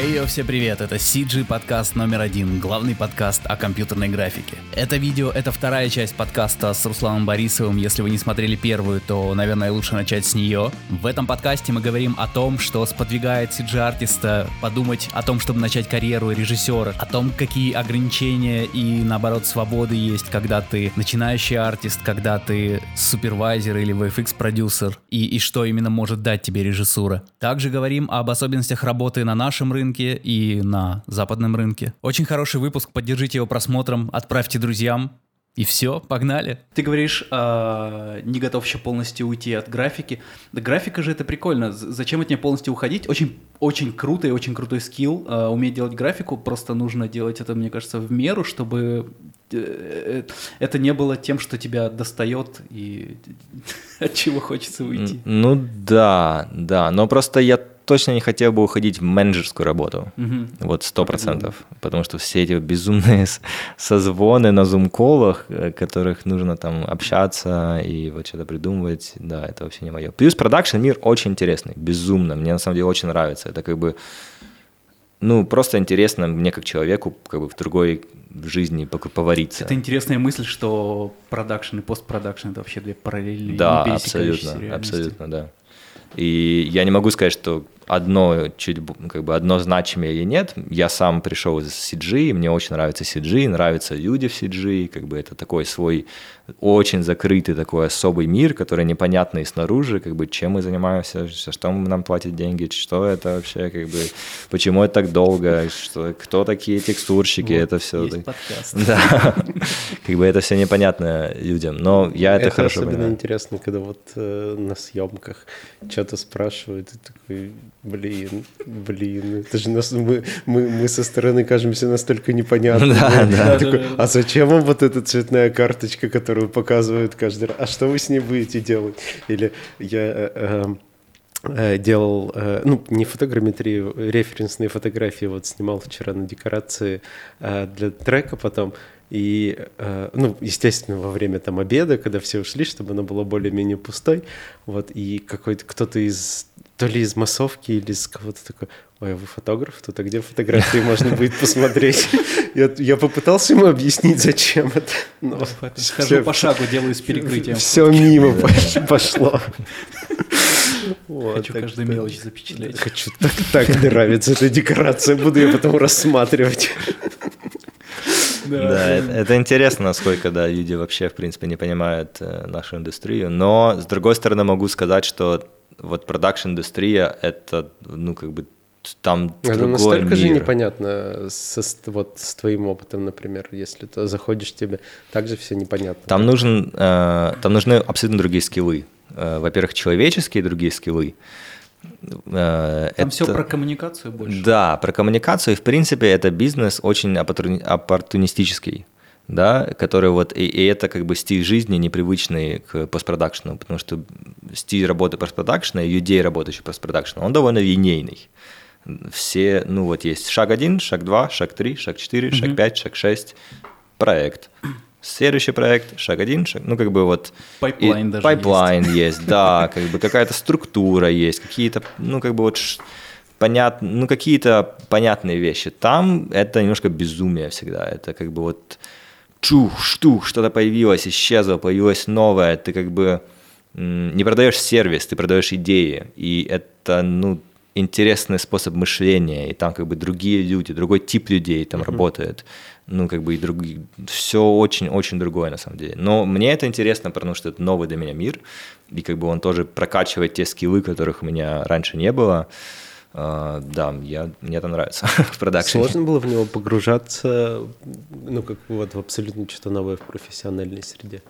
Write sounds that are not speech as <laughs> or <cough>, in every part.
Эй, йо, всем привет, это CG подкаст номер один, главный подкаст о компьютерной графике. Это видео — это вторая часть подкаста с Русланом Борисовым, если вы не смотрели первую, то, наверное, лучше начать с нее. В этом подкасте мы говорим о том, что сподвигает CG-артиста подумать о том, чтобы начать карьеру режиссера, о том, какие ограничения и, наоборот, свободы есть, когда ты начинающий артист, когда ты супервайзер или VFX-продюсер, и, и что именно может дать тебе режиссура. Также говорим об особенностях работы на нашем рынке, и на западном рынке. Очень хороший выпуск, поддержите его просмотром, отправьте друзьям. И все, погнали. Ты говоришь, э, не готов еще полностью уйти от графики. Да графика же это прикольно. Зачем от нее полностью уходить? Очень, очень круто и очень крутой скилл. э, уметь делать графику. Просто нужно делать это, мне кажется, в меру, чтобы э, это не было тем, что тебя достает и <laughs> от чего хочется уйти. Ну да, да, но просто я точно не хотел бы уходить в менеджерскую работу. Мгм. Вот сто процентов. Потому что все эти безумные созвоны на Zoom- call ах, э, которых нужно там общаться и вот что-то придумывать, да, это вообще не мое. Плюс продакшн мир очень интересный, безумно. Мне на самом деле очень нравится. Это как бы, ну, просто интересно мне как человеку как бы в другой жизни повариться. Это интересная мысль, что продакшн и постпродакшн это вообще две параллельные, Да, абсолютно, абсолютно, да. И я не могу сказать, что одно чуть как бы одно значимее или нет. Я сам пришел из CG, и мне очень нравится CG, нравятся люди в CG, как бы это такой свой очень закрытый такой особый мир, который непонятный снаружи, как бы чем мы занимаемся, за что нам платят деньги, что это вообще, как бы почему это так долго, что кто такие текстурщики, Вот, это все. есть подкаст. <laughs> Да, как бы это все непонятно людям, но я это, хорошо особенно понимаю. интересно, когда вот э, на съемках что-то спрашивают, и такой, блин, блин, это же нас, мы, мы, мы со стороны кажемся настолько непонятными. Да, да. Такой, а зачем вам вот эта цветная карточка, которую показывают каждый раз? А что вы с ней будете делать? Или я... э, э, э, делал, э, ну, не фотограмметрию, референсные фотографии вот снимал вчера на декорации э, для трека потом, и, э, ну, естественно, во время там обеда, когда все ушли, чтобы она была более-менее пустой, вот, и какой-то кто-то из, то ли из массовки или из кого-то такой, ой, а вы фотограф? Тут, а где фотографии можно будет посмотреть? Я, я попытался ему объяснить, зачем это, но Хожу по шагу, делаю с перекрытием. все мимо пош- пошло. Вот, Хочу каждую что- мелочь запечатлеть. Хочу так, так нравится эта декорация, буду ее потом рассматривать. Да, это, это интересно, насколько да, люди вообще, в принципе, не понимают э, нашу индустрию. Но, с другой стороны, могу сказать, что вот продакшн-индустрия — это, ну, как бы, там Это другой настолько же мир. непонятно со, с- вот с твоим опытом, например, если ты заходишь тебе, так же все непонятно. Там, нужен, э, там нужны абсолютно другие скиллы. Э, во-первых, человеческие другие скиллы. Э, Там это- все про коммуникацию больше. Да, про коммуникацию. И, в принципе, это бизнес очень оппортуни- оппортунистический, да, который вот, и, и это как бы стиль жизни непривычный к постпродакшну, потому что стиль работы постпродакшна и людей, работающих постпродакшна, он довольно линейный. Все, ну вот есть шаг один, шаг два, шаг три, шаг четыре, шаг пять, шаг шесть, проект. Следующий проект, шаг один, шаг, ну как бы вот... Pipeline даже Pipeline есть, да, как бы какая-то структура есть, какие-то, ну как бы вот понят, ну какие-то понятные вещи. Там это немножко безумие всегда, это как бы вот чух, штух, что-то появилось, исчезло, появилось новое, ты как бы не продаешь сервис, ты продаешь идеи, и это, ну, интересный способ мышления, и там как бы другие люди, другой тип людей там работает, ну, как бы и другие, все очень-очень другое на самом деле. Но мне это интересно, потому что это новый для меня мир, и как бы он тоже прокачивает те скиллы, которых у меня раньше не было. А, да, я, мне это нравится <laughs> в продакшене. Сложно было в него погружаться, ну, как вот в абсолютно что-то новое в профессиональной среде.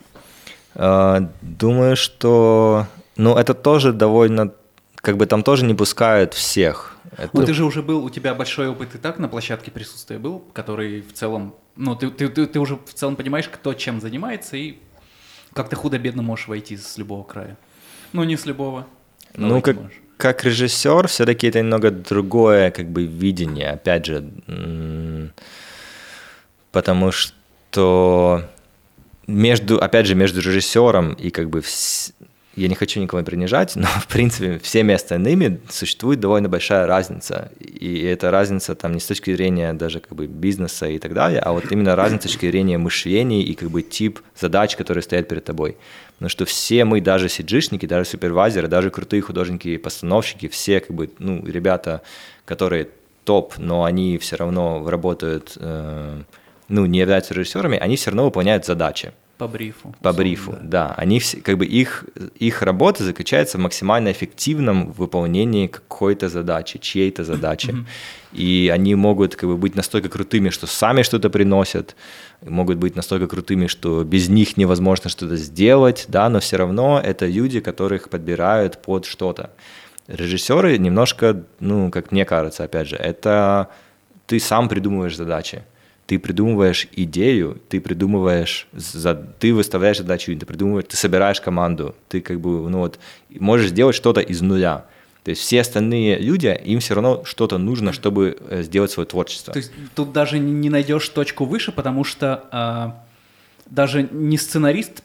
А, Думаю, что, ну, это тоже довольно, как бы там тоже не пускают всех. Это- Ну, ты же уже был, у тебя большой опыт и так на площадке присутствия был, который в целом, ну, ты, ты, ты, ты уже в целом понимаешь, кто чем занимается, и как ты худо-бедно можешь войти с любого края. Ну, не с любого. но Ну, как, можешь. Как режиссер, все-таки это немного другое как бы видение, опять же, потому что между, опять же, между режиссером и как бы вс- я не хочу никого принижать, но, в принципе, всеми остальными существует довольно большая разница. И эта разница там не с точки зрения даже как бы бизнеса и так далее, а вот именно разница с точки зрения мышления и как бы тип задач, которые стоят перед тобой. Потому что все мы, даже сиджишники, даже супервайзеры, даже крутые художники и постановщики, все как бы, ну, ребята, которые топ, но они все равно работают, э, ну, не являются режиссерами, они все равно выполняют задачи. По брифу. По брифу, да. да. Они все, как бы их, их работа заключается в максимально эффективном выполнении какой-то задачи, чьей-то задачи. И они могут как бы быть настолько крутыми, что сами что-то приносят, могут быть настолько крутыми, что без них невозможно что-то сделать, да, но все равно это люди, которых подбирают под что-то. Режиссеры немножко, ну, как мне кажется, опять же, это ты сам придумываешь задачи ты придумываешь идею, ты придумываешь, ты выставляешь задачу, ты придумываешь, ты собираешь команду, ты как бы, ну вот, можешь сделать что-то из нуля. То есть все остальные люди, им все равно что-то нужно, чтобы э, сделать свое творчество. То есть тут даже не найдешь точку выше, потому что а, даже не сценарист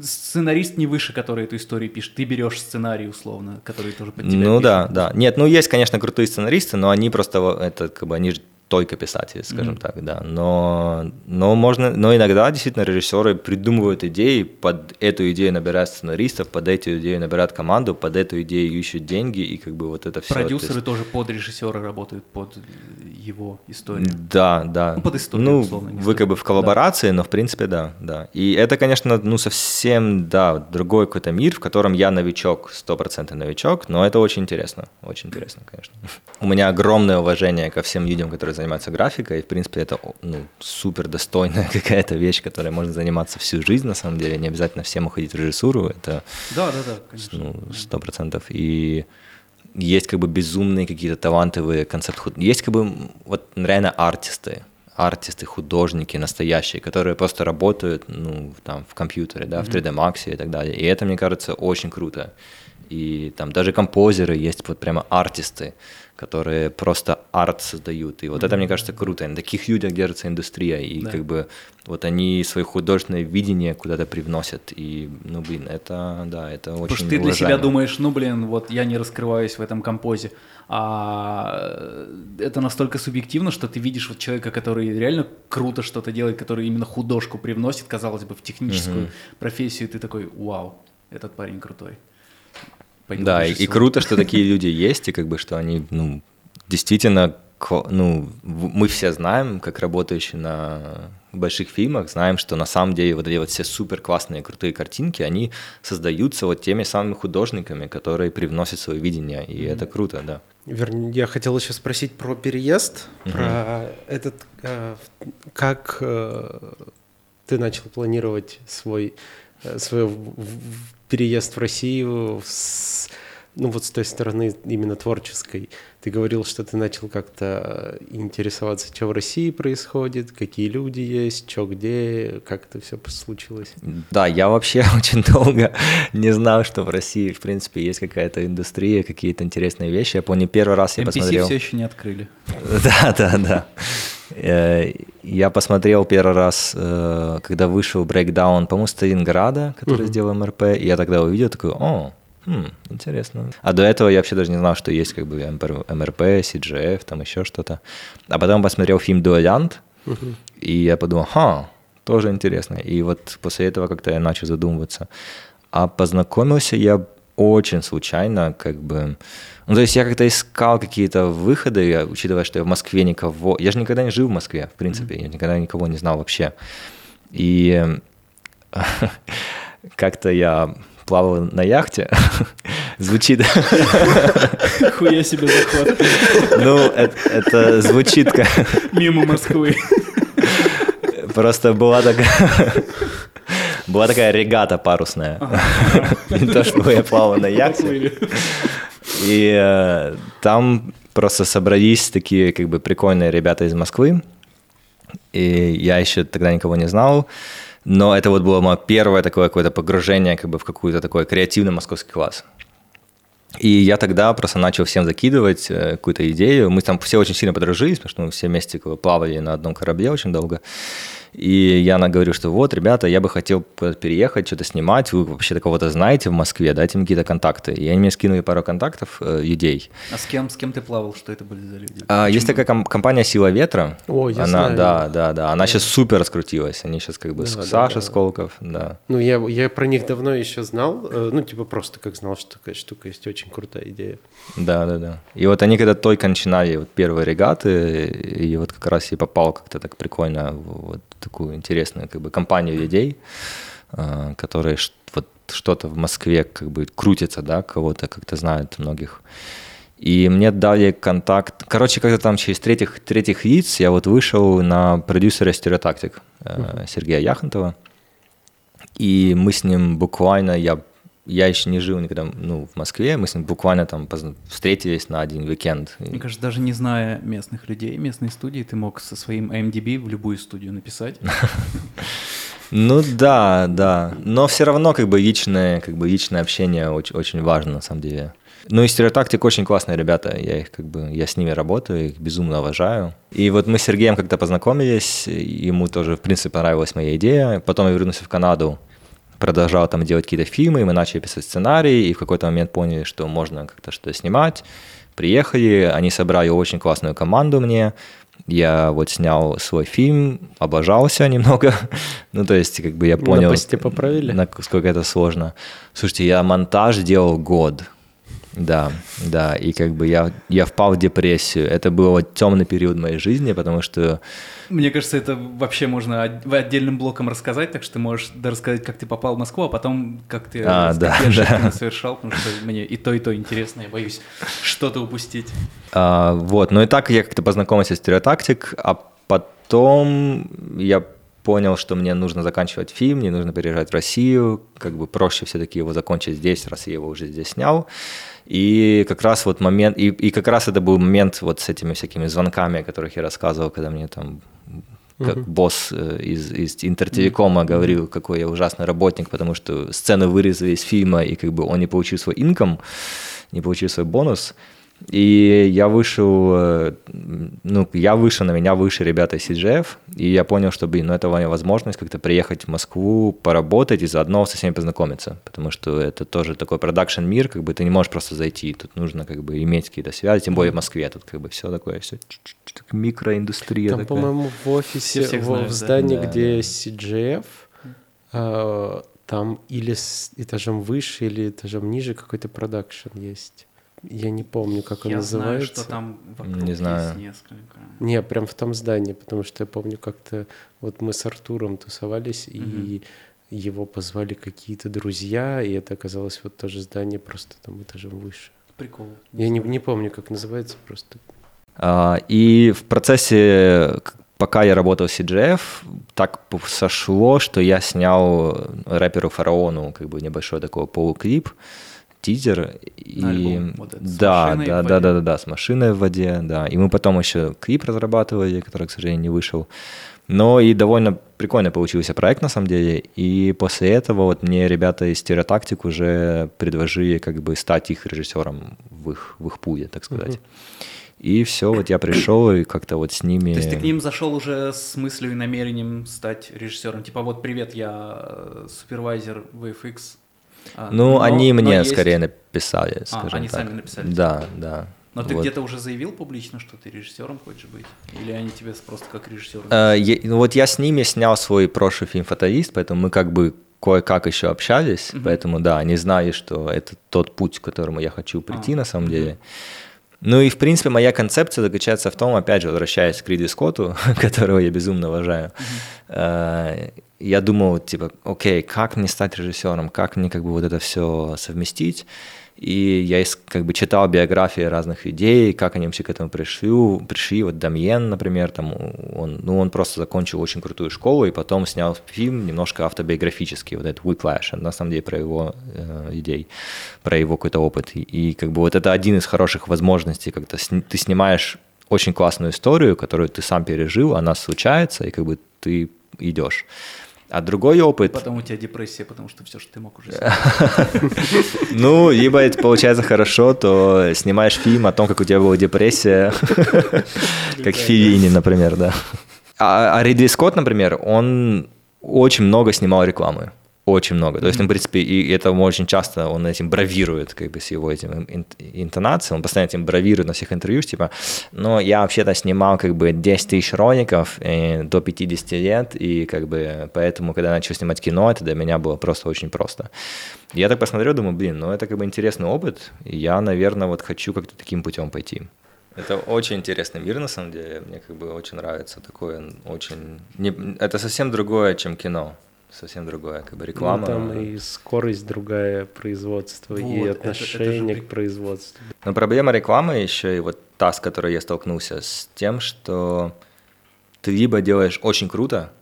сценарист не выше, который эту историю пишет. Ты берешь сценарий условно, который тоже под тебя Ну пишет. да, да. Нет, ну есть, конечно, крутые сценаристы, но они просто это как бы они только писатель, скажем mm-hmm. так, да. Но, но можно, но иногда действительно режиссеры придумывают идеи, под эту идею набирают сценаристов, под эту идею набирают команду, под эту идею ищут деньги и как бы вот это все. Продюсеры есть... тоже под режиссера работают под его историю. Да, да. Ну, под историю, ну, условно. Вы как бы в коллаборации, да. но в принципе да, да. И это, конечно, ну совсем, да, другой какой-то мир, в котором я новичок, стопроцентный новичок, но это очень интересно, очень интересно, конечно. У меня огромное уважение ко всем людям, которые заниматься графикой. И, в принципе, это ну, супер достойная <laughs> какая-то вещь, которой можно заниматься всю жизнь, на самом деле. Не обязательно всем уходить в режиссуру. Это да, да, да, конечно. Ну, сто процентов. И есть как бы безумные какие-то талантливые концепты. Есть как бы вот реально артисты, артисты, художники настоящие, которые просто работают ну, там, в компьютере, да, mm-hmm. в 3D Max и так далее. И это, мне кажется, очень круто. И там даже композеры есть вот прямо артисты, которые просто арт создают. И вот mm-hmm. это, мне кажется, круто. И на таких людях держится индустрия. И да. как бы вот они свое художественное видение куда-то привносят. И, ну, блин, это, да, это очень Потому что ты для себя думаешь, ну, блин, вот я не раскрываюсь в этом композе. А это настолько субъективно, что ты видишь вот человека, который реально круто что-то делает, который именно художку привносит, казалось бы, в техническую mm-hmm. профессию, и ты такой, вау, этот парень крутой Да, и, и круто, что такие <laughs> люди есть, и как бы, что они, ну, действительно, ну, мы все знаем, как работающие на больших фильмах, знаем, что на самом деле вот эти вот все супер классные, крутые картинки, они создаются вот теми самыми художниками, которые привносят свое видение, и mm-hmm. это круто, да. Вернее, я хотел еще спросить про переезд, mm-hmm. про этот, э, как э, ты начал планировать свой, свой переезд в Россию с, ну вот с той стороны именно творческой. Ты говорил, что ты начал как-то интересоваться, что в России происходит, какие люди есть, что где, как это все случилось. Да, я вообще <laughs> очень долго не знал, что в России, в принципе, есть какая-то индустрия, какие-то интересные вещи. Я помню, первый раз я MPC посмотрел... все еще не открыли. <laughs> Да, да, да. Я посмотрел первый раз, э, когда вышел брейкдаун, по-моему, Сталинграда, который uh-huh. сделал МРП, и я тогда увидел, такой, о, хм, интересно. А до этого я вообще даже не знал, что есть как бы МРП, CGF, там еще что-то. А потом посмотрел фильм «Дуэлянт», uh-huh. и я подумал, ха, тоже интересно. И вот после этого как-то я начал задумываться. А познакомился я очень случайно, как бы ну, то есть я как-то искал какие-то выходы, учитывая, что я в Москве никого... Я же никогда не жил в Москве, в принципе, mm-hmm. я никогда никого не знал вообще. И <laughs> как-то я плавал на яхте. <laughs> звучит... <laughs> Хуя себе захват. ну, это, это звучит как... Мимо Москвы. Просто была такая... Была такая регата парусная. Не то, что я плавал на яхте. И э, там просто собрались такие как бы прикольные ребята из Москвы. И я еще тогда никого не знал. Но это вот было мое первое такое какое-то погружение как бы в какой-то такой креативный московский класс. И я тогда просто начал всем закидывать э, какую-то идею. Мы там все очень сильно подружились, потому что мы все вместе плавали на одном корабле очень долго. И я говорю, что вот, ребята, я бы хотел переехать, что-то снимать, вы вообще кого-то знаете в Москве, дайте мне какие-то контакты. И они мне скинули пару контактов э, людей. А с кем, с кем ты плавал, что это были за люди? А, есть такая ком- компания «Сила ветра». О, я она, знаю. Да, да, да. Она сейчас супер раскрутилась. Они сейчас как бы Да, с да, Саша да. Сколков, да. Ну, я, я про них давно еще знал, э, ну, типа просто как знал, что такая штука есть, очень крутая идея. Да, да, да. И вот они когда только начинали вот первые регаты, и вот как раз я попал как-то так прикольно вот такую интересную как бы компанию людей, а, которые вот что-то в Москве как бы крутится, да, кого-то как-то знают многих. И мне дали контакт. Короче, когда там через третьих, третьих лиц я вот вышел на продюсера стереотактик э, Сергея Яхонтова. И мы с ним буквально, я, я еще не жил никогда ну, в Москве, мы с ним буквально там встретились на один уикенд. Мне кажется, даже не зная местных людей, местной студии, ты мог со своим IMDb в любую студию написать. <laughs> Ну да, да. Но все равно как бы личное, как бы личное общение очень, очень важно на самом деле. Ну и стереотактик очень классные ребята, я их как бы, я с ними работаю, их безумно уважаю. И вот мы с Сергеем как-то познакомились, ему тоже, в принципе, понравилась моя идея. Потом я вернулся в Канаду, продолжал там делать какие-то фильмы, мы начали писать сценарий, и в какой-то момент поняли, что можно как-то что-то снимать. Приехали, они собрали очень классную команду мне, я вот снял свой фильм, обожался немного, <laughs> ну то есть как бы я понял, насколько это сложно. Слушайте, я монтаж делал год, да, да, и как бы я, я впал в депрессию. Это был вот темный период моей жизни, потому что Мне кажется, это вообще можно отдельным блоком рассказать, так что ты можешь рассказать, как ты попал в Москву, а потом как ты А, да, да. совершал, потому что мне и то, и то интересно, я боюсь что-то упустить. А, вот, ну и так я как-то познакомился с стереотактик, а потом я понял, что мне нужно заканчивать фильм, мне нужно переезжать в Россию, как бы проще все-таки его закончить здесь, раз я его уже здесь снял. И как раз вот момент, и, и как раз это был момент вот с этими всякими звонками, о которых я рассказывал, когда мне там как босс э, из, из Интертелекома говорил, какой я ужасный работник, потому что сцены вырезали из фильма, и как бы он не получил свой инком, не получил свой бонус. И я вышел, э, ну, я выше, на меня выше ребята из CGF, и я понял, что, блин, ну, это моя возможность как-то приехать в Москву, поработать и заодно со всеми познакомиться, потому что это тоже такой продакшн-мир, как бы ты не можешь просто зайти, тут нужно как бы иметь какие-то связи, тем более в Москве, тут как бы все такое, все микроиндустрия Там, по-моему, в офисе, в, знают, в да. здании, Да, где да. CGF, а, там или с этажом выше, или этажом ниже какой-то продакшн есть. Я не помню, как он я знаю, называется. что там вокруг Не знаю. есть несколько. Не, прям в том здании, потому что я помню, как-то вот мы с Артуром тусовались, и его позвали какие-то друзья, и это оказалось вот то же здание, просто там этажом выше. Прикол. Я не, не помню, как называется, просто. А, И в процессе, пока я работал с CGF, так сошло, что я снял рэперу Фараону как бы небольшой такой полуклип, тизер. И... На альбом вот этот, с да, да, да, да, да, да, с машиной в воде, да. И мы потом еще клип разрабатывали, который, к сожалению, не вышел. Но и довольно прикольно получился проект на самом деле. И после этого вот мне ребята из Стереотактик уже предложили как бы стать их режиссером в их, в их пуле, так сказать. И все, вот я пришел и как-то вот с ними... То есть ты к ним зашел уже с мыслью и намерением стать режиссером? Типа вот, привет, я э, супервайзер VFX. А, Ну, но- они но мне есть- скорее написали, А, скажем они так. сами написали Да, да. Но ты Вот. где-то уже заявил публично, что ты режиссером хочешь быть? Или они тебе просто как режиссер? Я- ну вот я с ними снял свой прошлый фильм «Фаталист», поэтому мы как бы кое-как еще общались, поэтому да, они знали, что это тот путь, к которому я хочу прийти А, на самом деле. Ну и, в принципе, моя концепция заключается в том, опять же, возвращаясь к Ридли Скотту, <laughs> которого я безумно уважаю, э, я думал, типа, окей, как мне стать режиссером, как мне как бы вот это все совместить, и я как бы читал биографии разных людей, как они вообще к этому пришли. Пришли, вот Дамьен, например, там он, ну, он просто закончил очень крутую школу и потом снял фильм немножко автобиографический, вот этот Whiplash, на самом деле про его э, идей, про его какой-то опыт. И, и как бы вот это один из хороших возможностей, когда сни- ты снимаешь очень классную историю, которую ты сам пережил, она случается, и как бы ты идешь. А другой опыт... Потом у тебя депрессия, потому что все, что ты мог уже. <laughs> Ну, либо это получается хорошо, то снимаешь фильм о том, как у тебя была депрессия, как Филини, например, да. А, а Ридли Скотт, например, он очень много снимал рекламы. Очень много. То есть, ну, в принципе, и это очень часто он этим бравирует, как бы с его этим интонацией. Он постоянно этим бравирует на всех интервью, типа, но я вообще-то снимал как бы 10 тысяч роликов э, до 50 лет, и как бы поэтому, когда я начал снимать кино, это для меня было просто очень просто. Я так посмотрел, думаю, блин, ну это как бы интересный опыт, и я, наверное, вот хочу как-то таким путем пойти. Это очень интересный мир, на самом деле. Мне как бы очень нравится такое, очень... Не... Это совсем другое, чем кино совсем другое, как бы реклама. Ну, там и скорость другая производства, вот, и отношение это, это же... к производству. Но проблема рекламы еще и вот та, с которой я столкнулся, с тем, что ты либо делаешь очень круто,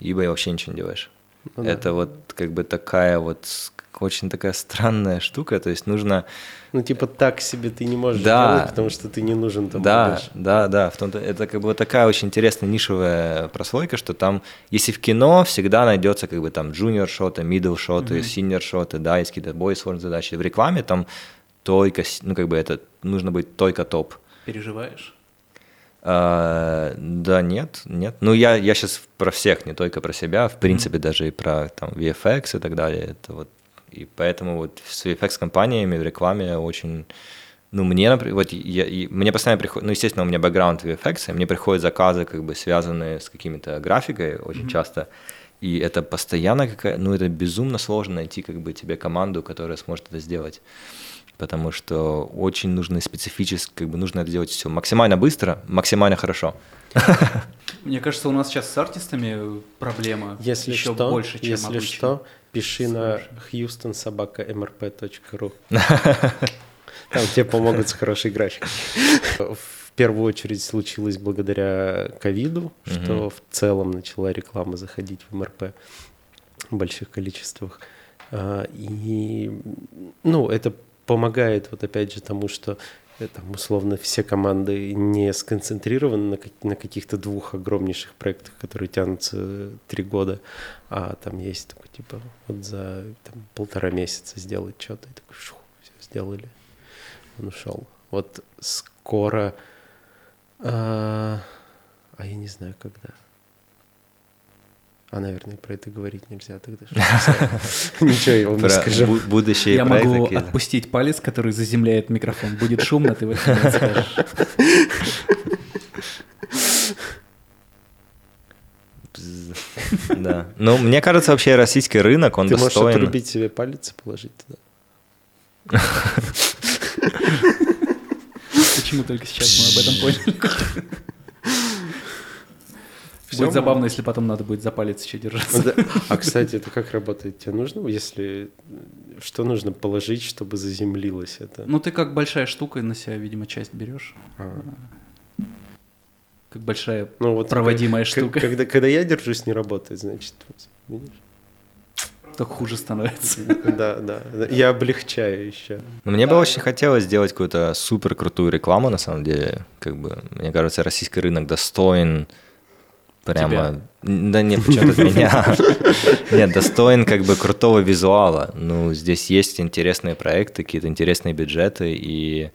либо вообще ничего не делаешь. Ну, это да. вот как бы такая вот очень такая странная штука, то есть нужно... Ну, типа так себе ты не можешь да, делать, потому что ты не нужен тому Да, больше. да, да, в том -то, это как бы вот такая очень интересная нишевая прослойка, что там, если в кино всегда найдется как бы там junior шоты, middle шоты, mm-hmm. senior шоты, да, есть какие-то более сложные задачи. В рекламе там только, ну, как бы это, нужно быть только топ. Переживаешь? А, да, нет, нет. Ну, я, я сейчас про всех, не только про себя, в принципе, mm-hmm. даже и про там VFX и так далее. Это вот и поэтому вот с VFX-компаниями в рекламе очень... Ну, мне, например, вот я, и, мне постоянно приходит, ну, естественно, у меня бэкграунд VFX, и мне приходят заказы, как бы, связанные с какими-то графикой очень mm-hmm. часто, и это постоянно какая, ну, это безумно сложно найти, как бы, тебе команду, которая сможет это сделать, потому что очень нужно специфически, как бы, нужно это делать все максимально быстро, максимально хорошо. Мне кажется, у нас сейчас с артистами проблема если еще что, больше, чем если обычно. что, пиши на houstonsobaka.mrp.ru Там тебе помогут с хорошей графикой. В первую очередь случилось благодаря ковиду, что в целом начала реклама заходить в МРП в больших количествах. А, и, ну, это помогает вот опять же тому, что там, условно, все команды не сконцентрированы на, на каких-то двух огромнейших проектах, которые тянутся три года, а там есть такой, типа, вот за там, полтора месяца сделать что-то, и такой, шу, все сделали, он ушел. Вот скоро, а, а я не знаю, когда. А, наверное, про это говорить нельзя тогда. <laughs> Ничего я вам не скажу. Будущее Я могу отпустить палец, который заземляет микрофон. Будет шумно, ты вот скажешь. Да. Ну, мне кажется, вообще российский рынок, он достоин... Ты можешь отрубить себе палец и положить туда. Почему только сейчас мы об этом поняли? Все будет забавно, если потом надо будет за палец еще держаться. Да. А, кстати, это как работает? Тебе нужно, если... Что нужно положить, чтобы заземлилось это? Ну, ты как большая штука на себя, видимо, часть берешь. А. Как большая ну, вот проводимая как, штука. Когда, когда я держусь, не работает, значит, видишь? Только хуже становится. Да, да. Я облегчаю еще. Но мне бы очень хотелось сделать какую-то супер крутую рекламу, на самом деле. Как бы, мне кажется, российский рынок достоин прямо... Тебя? Да не, почему-то <laughs> меня. Нет, достоин как бы крутого визуала. Ну, здесь есть интересные проекты, какие-то интересные бюджеты, и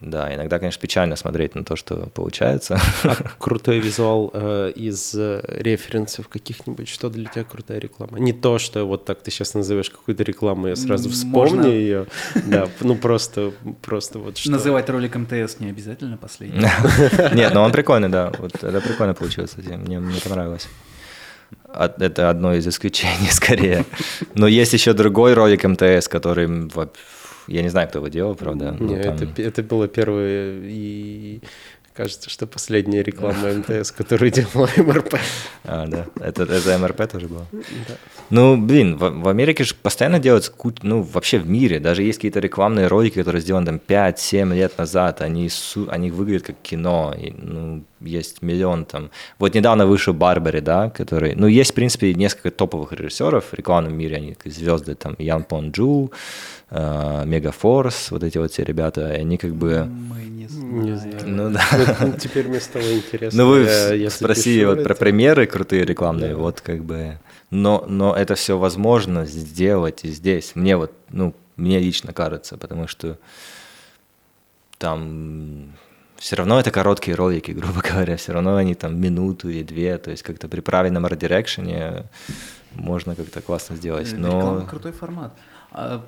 да, иногда, конечно, печально смотреть на то, что получается. А <laughs> крутой визуал э, из э, референсов каких-нибудь, что для тебя крутая реклама? Не то, что вот так ты сейчас назовешь какую-то рекламу, я сразу вспомню Можно... ее. <laughs> Да, ну просто, просто вот что. Называть ролик МТС не обязательно последний. <laughs> Нет, но он прикольный, да. Вот это прикольно получилось, мне, мне понравилось. Это одно из исключений, скорее. Но есть еще другой ролик МТС, который я не знаю, кто его делал, правда. Нет, там... это, это было первое и кажется, что последняя реклама МТС, которую делала <laughs> МРП. А, да. Это, это МРП тоже было? Да. Ну, блин, в, в Америке же постоянно делают, ну, вообще в мире, даже есть какие-то рекламные ролики, которые сделаны там 5-7 лет назад, они, они выглядят как кино, и, ну, есть миллион там. Вот недавно вышел Барбари, да, который, ну, есть, в принципе, несколько топовых режиссеров в рекламном мире, они звезды, там, Ян Пон Джу, Мегафорс, вот эти вот все ребята, они как бы... Мы не знаю. Ну да. Ну, теперь мне стало интересно. Ну вы спросили вот про примеры крутые рекламные, вот как бы... Но, но это все возможно сделать и здесь. Мне вот, ну, мне лично кажется, потому что там все равно это короткие ролики, <laughs> грубо говоря, все равно они там минуту или две, то есть как-то при правильном арт-дирекшене можно как-то классно сделать. Но... Реклама крутой формат. А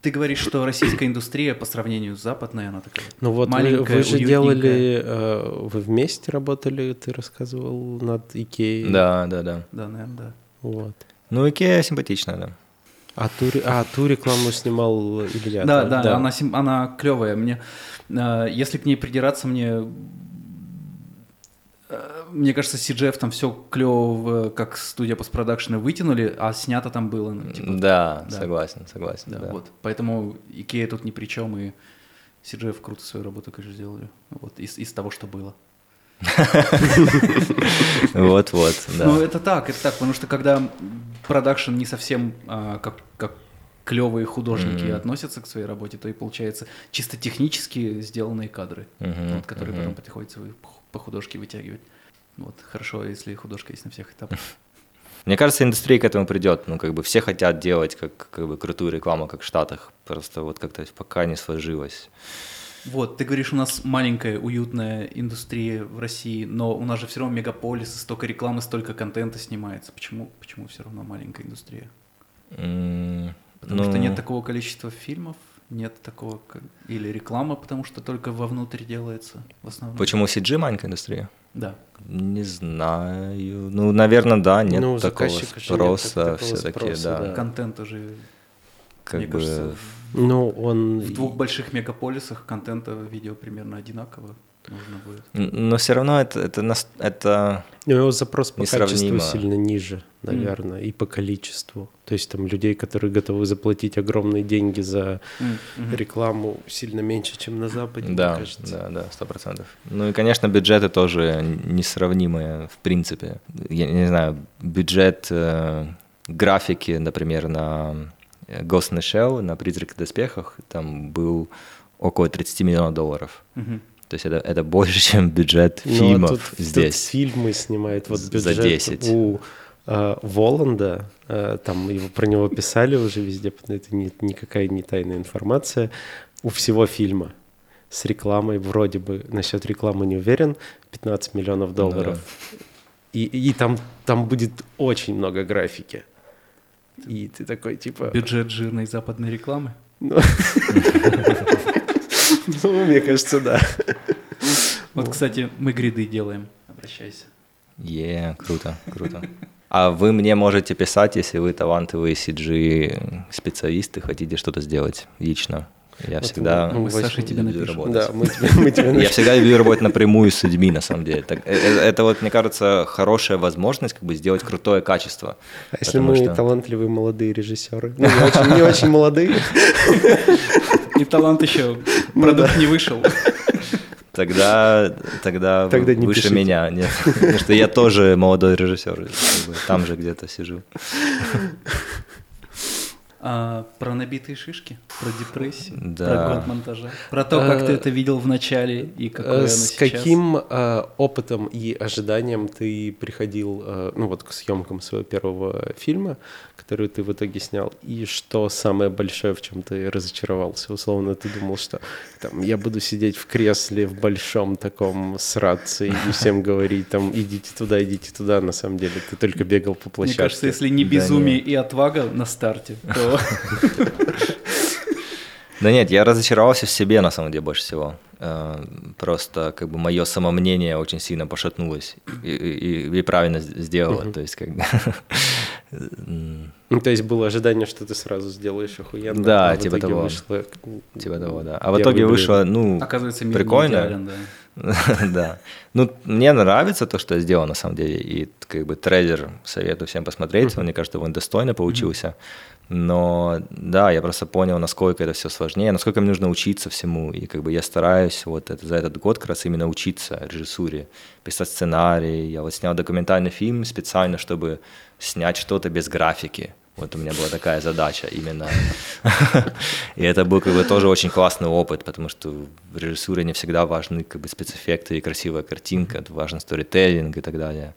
ты говоришь, что российская индустрия по сравнению с западной, она такая Ну вот вы, маленькая, вы же уютненькая. делали, э, вы вместе работали, ты рассказывал над Икеей. Да, да, да. Да, наверное, да. Вот. Ну, Икея симпатичная, да. А ту, а ту рекламу снимал Илья. Да, да, она, сим- она клевая. Мне, э, если к ней придираться, мне мне кажется, CGI там все клево, как студия постпродакшена вытянули, а снято там было. ну, типа, да, да. согласен, согласен. да, да. вот. Поэтому Икея тут ни при чем, и CGF круто свою работу, конечно, сделали. Вот, из, из того, что было. Вот-вот, да. Ну, это так, это так, потому что когда продакшн не совсем а, как, как клевые художники Мгм. относятся к своей работе, то и получается чисто технически сделанные кадры, Мгм, вот, которые мгм. потом приходится по художке вытягивать. Вот, хорошо, если художка есть на всех этапах. <laughs> Мне кажется, индустрия к этому придет. Ну, как бы все хотят делать как, как бы крутую рекламу, как в Штатах. Просто вот как-то пока не сложилось. Вот, ты говоришь, у нас маленькая, уютная индустрия в России, но у нас же все равно мегаполисы, столько рекламы, столько контента снимается. Почему, почему все равно маленькая индустрия? Потому ну, что нет такого количества фильмов, нет такого... ко- Или реклама, потому что только вовнутрь делается в основном. Почему CG маленькая индустрия? Да. Не знаю. Ну, наверное, да, нет Ну, такого спроса все-таки, да. Контент уже, Как мне бы... кажется, Ну, он... в двух больших мегаполисах контента видео примерно одинаково нужно будет. Но все равно это, это, нас- это У него запрос по Несравнимо. качеству сильно ниже, наверное, и по количеству. То есть там людей, которые готовы заплатить огромные деньги за мгм. рекламу, сильно меньше, чем на Западе, мне да, кажется. да, да, сто процентов. Ну и, конечно, бюджеты тоже несравнимые в принципе. Я не знаю, бюджет э, графики, например, на э, Ghost in the Shell, на «Призрак в доспехах», там был около 30 миллионов долларов. Мгм. То есть это, это больше, <laughs> чем бюджет Ну, а фильмов тут, тут здесь. фильмы снимает вот За бюджет 10. у э, Воланда, э, там его, про него писали уже везде, это не, никакая не тайная информация, у всего фильма с рекламой, вроде бы, насчет рекламы не уверен, 15 миллионов долларов. И, и там, там будет очень много графики. И ты такой, типа... Бюджет жирной западной рекламы. Ну, <laughs> <laughs> ну, мне кажется, да. Вот, кстати, мы гриды делаем. Обращайся. Е, круто, круто. А вы мне можете писать, если вы талантливые CG-специалисты, хотите что-то сделать лично. Я Вот всегда мы- Мы с Сашей тебе люблю напишем. работать. Да, мы тебе, мы тебе <laughs> Я всегда люблю работать напрямую с людьми, на самом деле. Так, э, э, это вот, мне кажется, хорошая возможность как бы сделать крутое качество. А если мы что- талантливые молодые режиссеры? Ну, не очень, не очень молодые. <laughs> И талант еще, продукт не вышел. Тогда, тогда, Тогда не выше пишите. меня. Нет. Потому что я тоже молодой режиссер. Там же где-то сижу. А, про набитые шишки, про депрессию, Да. про год монтажа, про то, как ты Э, это видел в начале и какое оно С сейчас. каким э, опытом и ожиданием ты приходил, э, ну вот к съемкам своего первого фильма, который ты в итоге снял, и что самое большое, в чем ты разочаровался? Условно, ты думал, что там я буду сидеть в кресле в большом таком с рацией и всем <laughs> говорить там идите туда, идите туда. На самом деле ты только бегал по Мне площадке. кажется, если не Да безумие нет. и отвага на старте, то <laughs> Да нет, я разочаровался в себе, на самом деле, больше всего. Э, Просто как бы мое самомнение очень сильно пошатнулось и, и- и правильно сделало. То есть как бы... <laughs> Ну, то есть было ожидание, что ты сразу сделаешь охуенно. Да, а в типа итоге того. вышло, Типа того, да. А в итоге блин. вышло, ну, оказывается мир не прикольно. идеален, да. <laughs> да. Ну, мне нравится то, что я сделал, на самом деле. И как бы трейлер советую всем посмотреть. Он, мне кажется, он достойно получился. Но да, я просто понял, насколько это все сложнее, насколько мне нужно учиться всему. И как бы я стараюсь вот это, за этот год как раз именно учиться режиссуре, писать сценарий. Я вот снял документальный фильм специально, чтобы снять что-то без графики. Вот у меня была такая задача именно. И это был как бы тоже очень классный опыт, потому что в режиссуре не всегда важны как бы спецэффекты и красивая картинка, важен сторителлинг и так далее.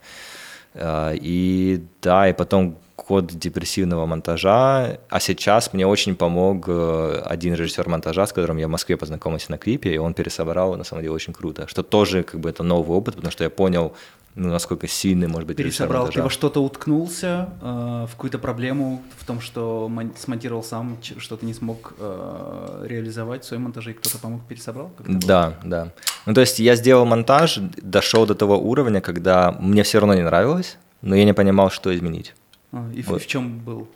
А, И да, и потом код депрессивного монтажа, а сейчас мне очень помог э, один режиссер монтажа, с которым я в Москве познакомился на клипе, и он пересобрал, на самом деле, очень круто, что тоже как бы это новый опыт, потому что я понял, ну, насколько сильный может быть Пересобрал, ты во что-то уткнулся, э, в какую-то проблему, в том, что мон- смонтировал сам, что-то не смог э, реализовать в своем монтаже, и кто-то помог пересобрал? Да, да. Ну, то есть я сделал монтаж, дошел до того уровня, когда мне все равно не нравилось, но я не понимал, что изменить. А, и вот. в, чем был?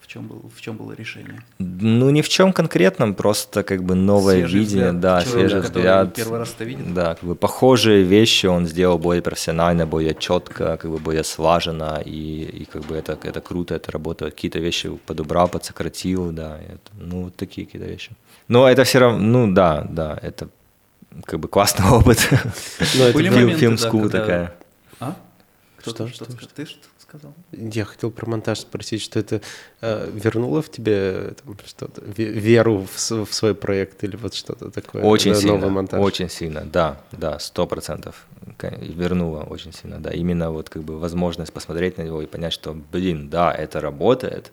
В чем, был, в чем было решение? Ну, ни в чем конкретном, просто как бы новое свежий видение, взгляд, да, человека, свежий взгляд. Первый раз это видит. Да, как бы похожие вещи он сделал более профессионально, более четко, как бы более слаженно, и, и как бы это, это круто, это работает. Какие-то вещи подобрал, подсократил, да, это, ну, вот такие какие-то вещи. Но это все равно, ну, да, да, это как бы классный <laughs> опыт. Но это фильм, фильм school такая. А? Что, что, что, что, ты что сказал? Я хотел про монтаж спросить, что это э, вернуло в тебе там, что-то, веру в, в свой проект или вот что-то такое? Очень да, сильно, новый монтаж? очень сильно, да, да, сто процентов вернуло очень сильно, да, именно вот как бы возможность посмотреть на него и понять, что, блин, да, это работает,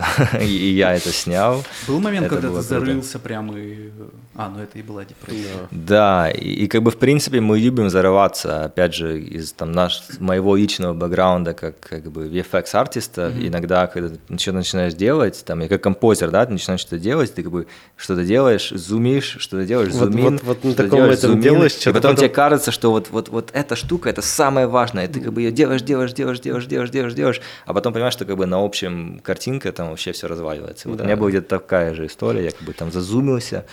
<laughs> и я это снял. Был момент, когда ты зарылся прямо и... А, ну это и была депрессия. Да, и, и как бы в принципе мы любим зарываться, опять же, из там наш, моего личного бэкграунда как, как бы VFX-артиста, mm-hmm. иногда, когда ты что-то начинаешь делать, там, и как композер, да, ты начинаешь что-то делать, ты как бы что-то делаешь, зумишь, что-то делаешь, вот, зумин, вот, вот на таком делаешь, этом делаешь, и потом, потом тебе кажется, что вот, вот, вот эта штука, это самое важное, ты как бы ее делаешь, делаешь, делаешь, делаешь, делаешь, делаешь, делаешь, а потом понимаешь, что как бы на общем картинка там вообще все разваливается. Вот да. у меня была где-то такая же история, я как бы там зазумился,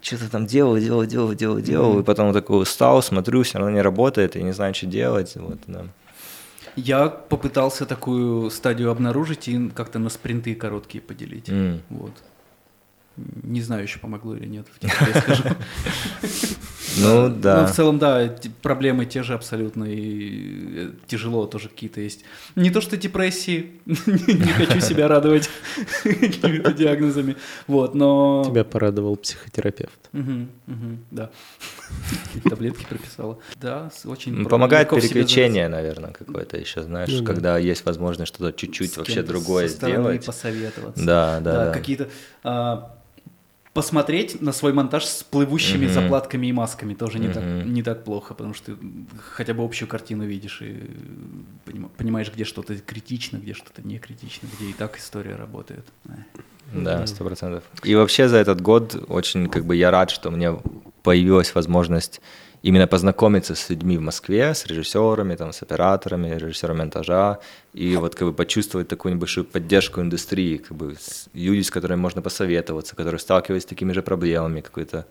что-то там делал, делал, делал, делал, делал, mm-hmm. и потом такой устал, смотрю, все равно не работает, и не знаю, что делать. Вот, да. Я попытался такую стадию обнаружить и как-то на спринты короткие поделить. Mm. Вот. Не знаю, еще помогло или нет, я скажу. <laughs> Ну да. Ну, в целом, да, проблемы те же абсолютно, и э, тяжело тоже какие-то есть. Не то, что депрессии, <laughs> не хочу себя радовать <laughs> какими-то диагнозами, вот, но... Тебя порадовал психотерапевт. Да. <laughs> Таблетки прописала. Да, очень... Помогает переключение, наверное, какое-то еще, знаешь, ну когда есть возможность что-то чуть-чуть вообще другое сделать. посоветоваться. Да, да, да. Какие-то а, посмотреть на свой монтаж с плывущими mm-hmm. заплатками и масками тоже не, mm-hmm. так, не так плохо, потому что ты хотя бы общую картину видишь и понимаешь, где что-то критично, где что-то не критично, где и так история работает. Да, сто процентов. И вообще за этот год очень как бы я рад, что мне появилась возможность именно познакомиться с людьми в Москве, с режиссерами, там, с операторами, режиссерами монтажа, и вот как бы почувствовать такую небольшую поддержку индустрии, как бы люди, с которыми можно посоветоваться, которые сталкиваются с такими же проблемами, какой-то,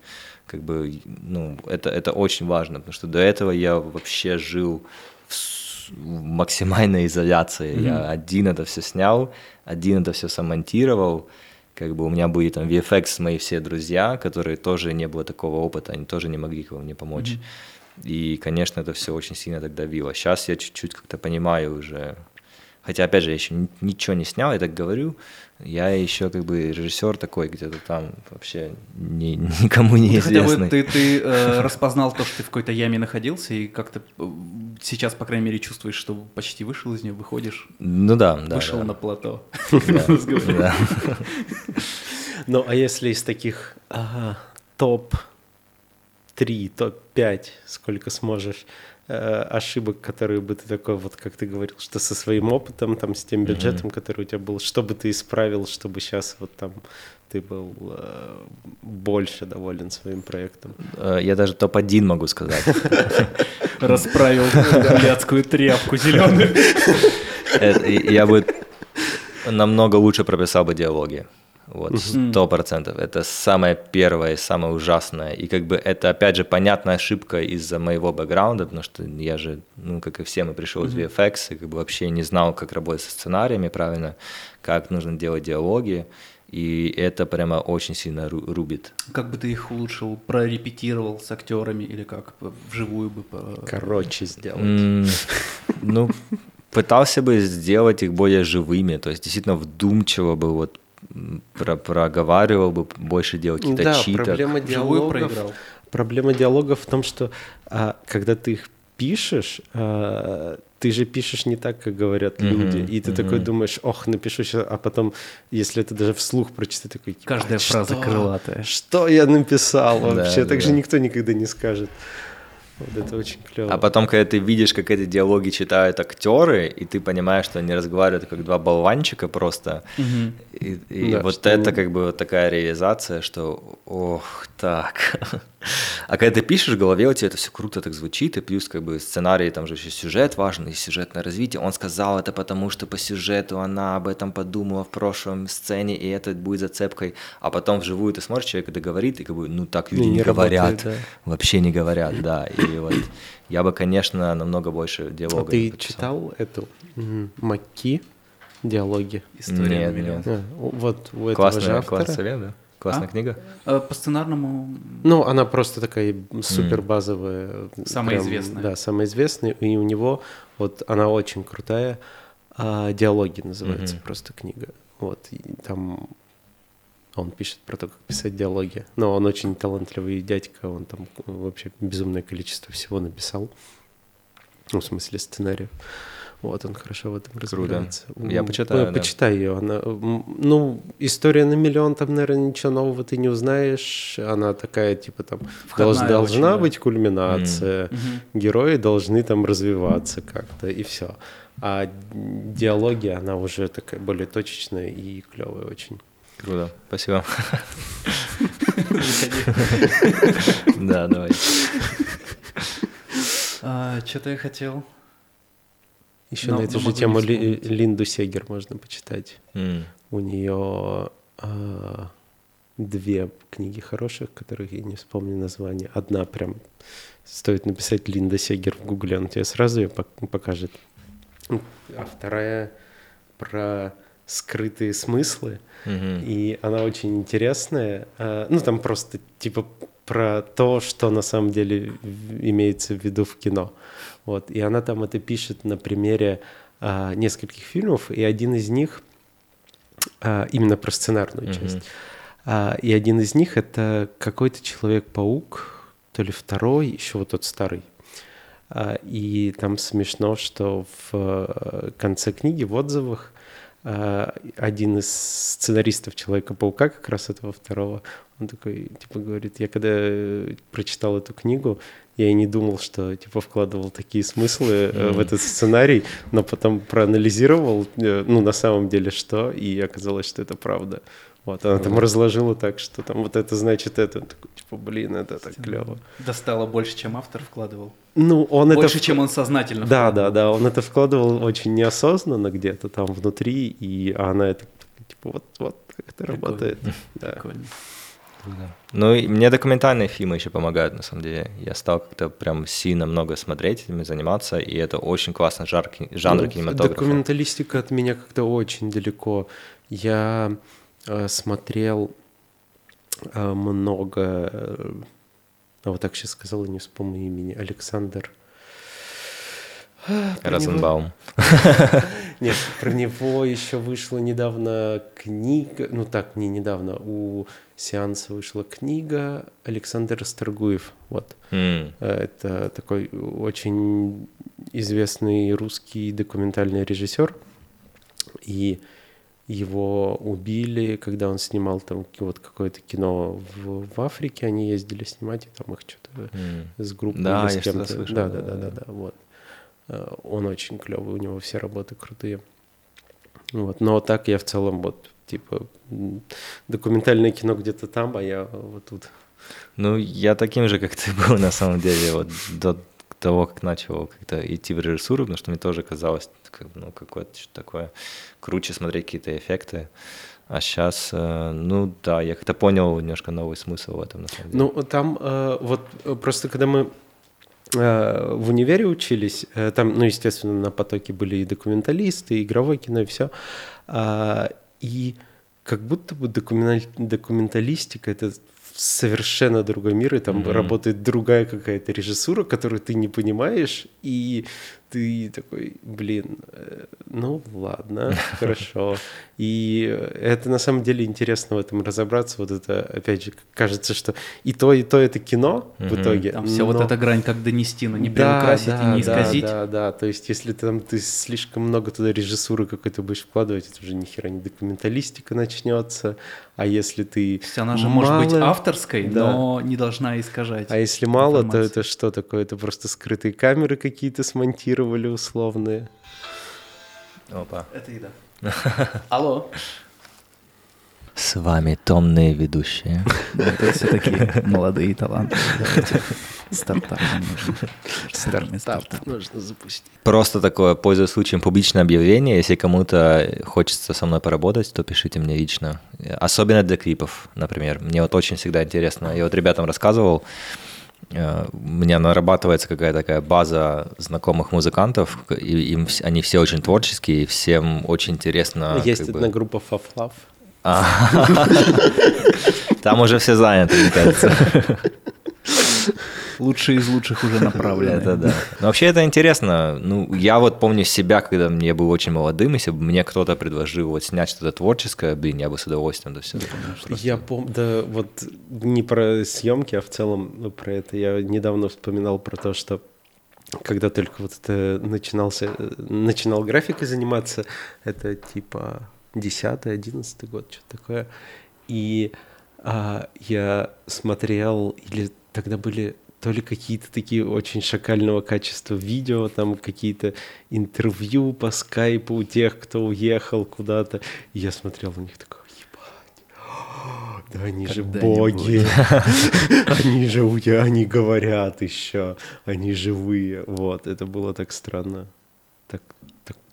как бы, ну, это, это очень важно, потому что до этого я вообще жил в, максимальной изоляции, mm-hmm. я один это все снял, один это все самонтировал, как бы у меня были там VFX мои все друзья, которые тоже не было такого опыта, они тоже не могли мне помочь. Mm-hmm. И, конечно, это все очень сильно так давило. Сейчас я чуть-чуть как-то понимаю уже, хотя, опять же, я еще ничего не снял, я так говорю, я еще как бы режиссер такой где-то там вообще ни, никому не известный. Ты, ты э, распознал то, что ты в какой-то яме находился, и как-то э, сейчас, по крайней мере, чувствуешь, что почти вышел из нее, выходишь. Ну да, да. Вышел да. на плато. <laughs> Ну, а если из таких топ-3, топ-5, сколько сможешь, ошибок, которые бы ты такой, вот как ты говорил, что со своим опытом, там, с тем бюджетом, mm-hmm. который у тебя был, что бы ты исправил, чтобы сейчас вот там ты был э, больше доволен своим проектом? Э, я даже топ-1 могу сказать. <laughs> Расправил блядскую тряпку зеленую. Я бы намного лучше прописал бы диалоги. Вот, сто процентов. Это самое первое, самое ужасное. И как бы это, опять же, понятная ошибка из-за моего бэкграунда, потому что я же, ну, как и все, мы пришел из VFX, и как бы вообще не знал, как работать со сценариями правильно, как нужно делать диалоги. И это прямо очень сильно рубит. Как бы ты их улучшил, прорепетировал с актерами или как вживую бы? Короче сделать. Ну, пытался бы сделать их более живыми, то есть действительно вдумчиво бы вот про проговаривал бы, больше делал какие-то да, читок. проблема диалогов, проблема диалогов в том, что а, когда ты их пишешь, а, ты же пишешь не так, как говорят Мгм, люди. И ты такой мгм. думаешь, ох, напишу сейчас, а потом, если это даже вслух прочитать, такой... Каждая «А фраза что? крылатая. Что я написал вообще? Да, так же да. никто никогда не скажет. Вот это очень клево. А потом, когда ты видишь, как эти диалоги читают актеры, и ты понимаешь, что они разговаривают как два болванчика просто, Мгм. и, и Да, вот что- это как бы вот такая реализация, что ох, так. <laughs> А когда ты пишешь в голове, у тебя это все круто так звучит, и плюс как бы сценарий, там же еще сюжет важен, и сюжетное развитие. Он сказал это потому, что по сюжету она об этом подумала в прошлом сцене, и это будет зацепкой. А потом вживую ты смотришь, человек это говорит, и как бы, ну так люди не, не говорят. работает, да. Вообще не говорят, да. И вот я бы, конечно, намного больше А диалога ты написал. читал эту м, Макки диалоги? История Нет, на миллион. нет. А, вот у этого же Классная, автора. классный совет, да? Классная А? книга. Э, По сценарному Ну, она просто такая супер базовая. Самая известная. Да, самая известная. И у него, вот она очень крутая. а, Диалоги называется Мгм. просто книга. Вот, и там он пишет про то, как писать диалоги. Но он очень талантливый дядька, он там вообще безумное количество всего написал. Ну, в смысле сценариев. Вот, он хорошо в этом разбирается. Я М, почитаю, ну, да. Почитай ее. Она, ну, история на миллион, там, наверное, ничего нового ты не узнаешь. Она такая, типа, там, Входная долж- должна очень, да. быть кульминация. Мгм. Герои должны там развиваться как-то, и все. А диалоги, она уже такая более точечная и клевая очень. Круто, спасибо. Да, давай. Что-то А, я хотел. Еще на эту же тему. Линду Сегер можно почитать. У нее а, две книги хороших, которых я не вспомню название. Одна прям стоит написать Линда Сегер в гугле, он тебе сразу ее пок- покажет. А вторая про скрытые смыслы. мгм. И она очень интересная. А, Ну, там просто типа про то, что на самом деле имеется в виду в кино. Вот. И она там это пишет на примере а, нескольких фильмов, и один из них а, именно про сценарную Мгм. часть. А, и один из них это какой-то человек-паук, то ли второй, еще вот тот старый. А, И там смешно, что в э, конце книги, в отзывах, один из сценаристов Человека-паука, как раз этого второго, он такой, типа, говорит, я когда э, прочитал эту книгу, я и не думал, что, типа, вкладывал такие смыслы э, в этот сценарий, но потом проанализировал, э, ну, на самом деле, что, и оказалось, что это правда. Вот, она там разложила так, что там вот это значит это. Он такой, типа, блин, это так клево. Достало больше, чем автор вкладывал. Ну, он Больше, это... чем он сознательно Да, вкладывал. да, да, он это вкладывал очень неосознанно где-то там внутри, и она это типа вот, вот так это Прикольно. работает. <laughs> Да. Прикольно. Ну, и мне документальные фильмы еще помогают, на самом деле. Я стал как-то прям сильно много смотреть, ими заниматься, и это очень классный жар, жанр Ну, кинематографа. Документалистика от меня как-то очень далеко. Я э, смотрел э, много, э, вот так сейчас сказал, и не вспомню имени, Александр. А, Розенбаум. <laughs> Нет, про него еще вышла недавно книга, ну так, не недавно, у сеанса вышла книга Александр Расторгуев, вот. М, Это такой очень известный русский документальный режиссер, и его убили, когда он снимал там вот какое-то кино в, в Африке, они ездили снимать, и там их что-то м. с группой Да, с кем-то. да, да, да. да, да, вот. Э, Он очень клевый, у него все работы крутые. Вот. Но так я в целом вот типа документальное кино где-то там, а я вот тут. Ну, я таким же, как ты <laughs> был, на самом деле, вот до того, как начал как-то идти в режиссуру, потому что мне тоже казалось, как, ну, какое-то что-то такое круче смотреть какие-то эффекты. А сейчас, ну да, я как-то понял немножко новый смысл в этом, на самом деле. Ну, там э, вот э, просто когда мы э, в универе учились, э, там, ну, естественно, на потоке были и документалисты, и игровое кино, и все. и как будто бы документалистика это совершенно другой мир, и там Мгм. работает другая какая-то режиссура, которую ты не понимаешь, и ты такой, блин, э, ну ладно, <laughs> хорошо. И это на самом деле интересно в этом разобраться. Вот это, опять же, кажется, что и то, и то это кино в итоге. Там вся вот эта грань, как донести, но не приукрасить и не исказить. Да, да, то есть если там ты слишком много туда режиссуры какой-то будешь вкладывать, это уже нихера не документалистика начнется, а если ты... То есть она же может быть авторской, но не должна искажать. А если мало, то это что такое? Это просто скрытые камеры какие-то смонтировали условные. Опа. Это еда. <laughs> Алло. С вами томные ведущие. Это все такие молодые таланты. Стартап нужно. Стартап нужно запустить. Просто такое, пользуясь случаем, публичное объявление. Если кому-то хочется со мной поработать, то пишите мне лично. Особенно для клипов, например. Мне вот очень всегда интересно. Я вот ребятам рассказывал, у меня нарабатывается какая-то такая база знакомых музыкантов, и им, они все очень творческие, и всем очень интересно. Есть одна бы... группа Фафлав. <laughs> Там уже все заняты, мне кажется. Лучшие из лучших уже направлены. Это да. Но вообще это интересно. Ну, я вот помню себя, когда мне был очень молодым, если бы мне кто-то предложил вот снять что-то творческое, блин, я бы с удовольствием да все. Я помню, да, вот не про съемки, а в целом ну, про это. Я недавно вспоминал про то, что когда только вот это начинался, начинал графикой заниматься, это типа 10-11 год, что-то такое. И а, я смотрел, или тогда были то ли какие-то такие очень шакального качества видео, там какие-то интервью по скайпу у тех, кто уехал куда-то. И я смотрел на них такой, ебать, да они же боги, <laughs> они же, они говорят еще, они живые. Вот, это было так странно, так,